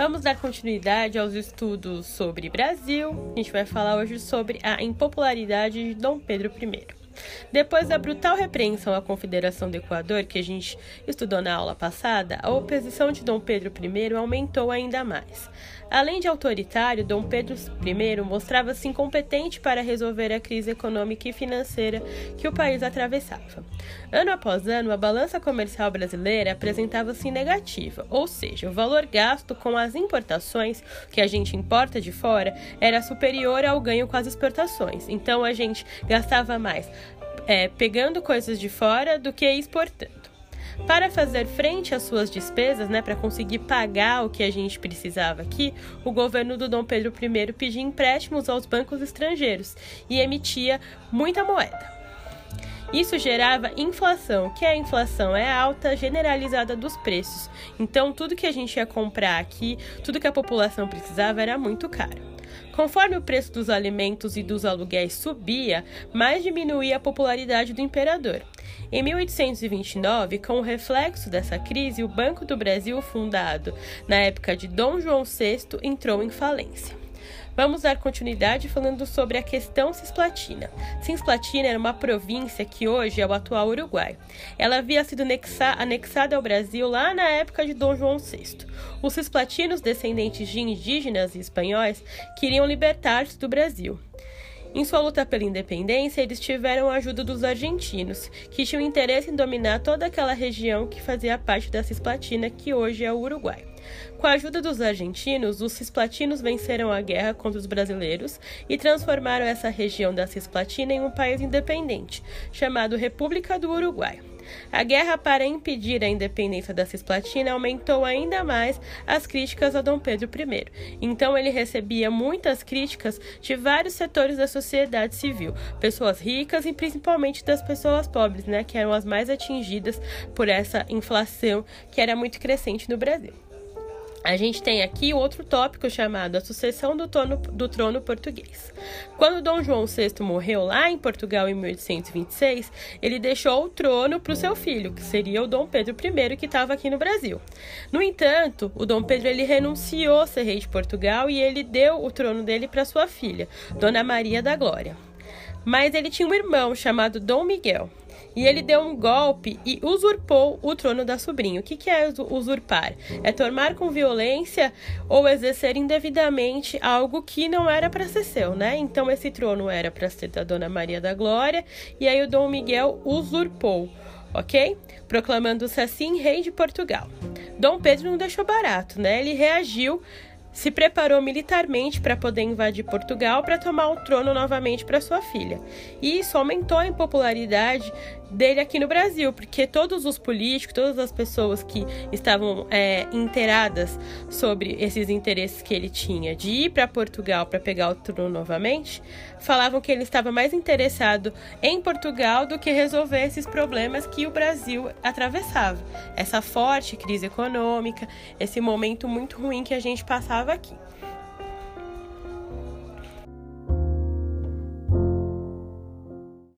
Vamos dar continuidade aos estudos sobre Brasil. A gente vai falar hoje sobre a impopularidade de Dom Pedro I. Depois da brutal repreensão à Confederação do Equador, que a gente estudou na aula passada, a oposição de Dom Pedro I aumentou ainda mais. Além de autoritário, Dom Pedro I mostrava-se incompetente para resolver a crise econômica e financeira que o país atravessava. Ano após ano, a balança comercial brasileira apresentava-se negativa, ou seja, o valor gasto com as importações, que a gente importa de fora, era superior ao ganho com as exportações. Então a gente gastava mais é, pegando coisas de fora do que exportando. Para fazer frente às suas despesas, né, para conseguir pagar o que a gente precisava aqui, o governo do Dom Pedro I pedia empréstimos aos bancos estrangeiros e emitia muita moeda. Isso gerava inflação, que é a inflação é alta generalizada dos preços. Então, tudo que a gente ia comprar aqui, tudo que a população precisava era muito caro. Conforme o preço dos alimentos e dos aluguéis subia, mais diminuía a popularidade do imperador. Em 1829, com o reflexo dessa crise, o Banco do Brasil, fundado na época de Dom João VI, entrou em falência. Vamos dar continuidade falando sobre a questão cisplatina. Cisplatina era uma província que hoje é o atual Uruguai. Ela havia sido anexada ao Brasil lá na época de Dom João VI. Os cisplatinos, descendentes de indígenas e espanhóis, queriam libertar-se do Brasil. Em sua luta pela independência, eles tiveram a ajuda dos argentinos, que tinham interesse em dominar toda aquela região que fazia parte da Cisplatina, que hoje é o Uruguai. Com a ajuda dos argentinos, os cisplatinos venceram a guerra contra os brasileiros e transformaram essa região da Cisplatina em um país independente, chamado República do Uruguai. A guerra para impedir a independência da Cisplatina aumentou ainda mais as críticas a Dom Pedro I. Então ele recebia muitas críticas de vários setores da sociedade civil, pessoas ricas e principalmente das pessoas pobres, né, que eram as mais atingidas por essa inflação que era muito crescente no Brasil. A gente tem aqui outro tópico chamado a sucessão do trono, do trono português. Quando Dom João VI morreu lá em Portugal em 1826, ele deixou o trono para o seu filho, que seria o Dom Pedro I, que estava aqui no Brasil. No entanto, o Dom Pedro ele renunciou a ser rei de Portugal e ele deu o trono dele para sua filha, Dona Maria da Glória. Mas ele tinha um irmão chamado Dom Miguel e ele deu um golpe e usurpou o trono da sobrinha. O que, que é usurpar? É tomar com violência ou exercer indevidamente algo que não era para ser seu, né? Então esse trono era para ser da Dona Maria da Glória e aí o Dom Miguel usurpou, ok? Proclamando-se assim rei de Portugal. Dom Pedro não deixou barato, né? Ele reagiu se preparou militarmente para poder invadir Portugal para tomar o trono novamente para sua filha. E isso aumentou a impopularidade dele aqui no Brasil, porque todos os políticos, todas as pessoas que estavam é, inteiradas sobre esses interesses que ele tinha de ir para Portugal para pegar o trono novamente, falavam que ele estava mais interessado em Portugal do que resolver esses problemas que o Brasil atravessava. Essa forte crise econômica, esse momento muito ruim que a gente passava aqui.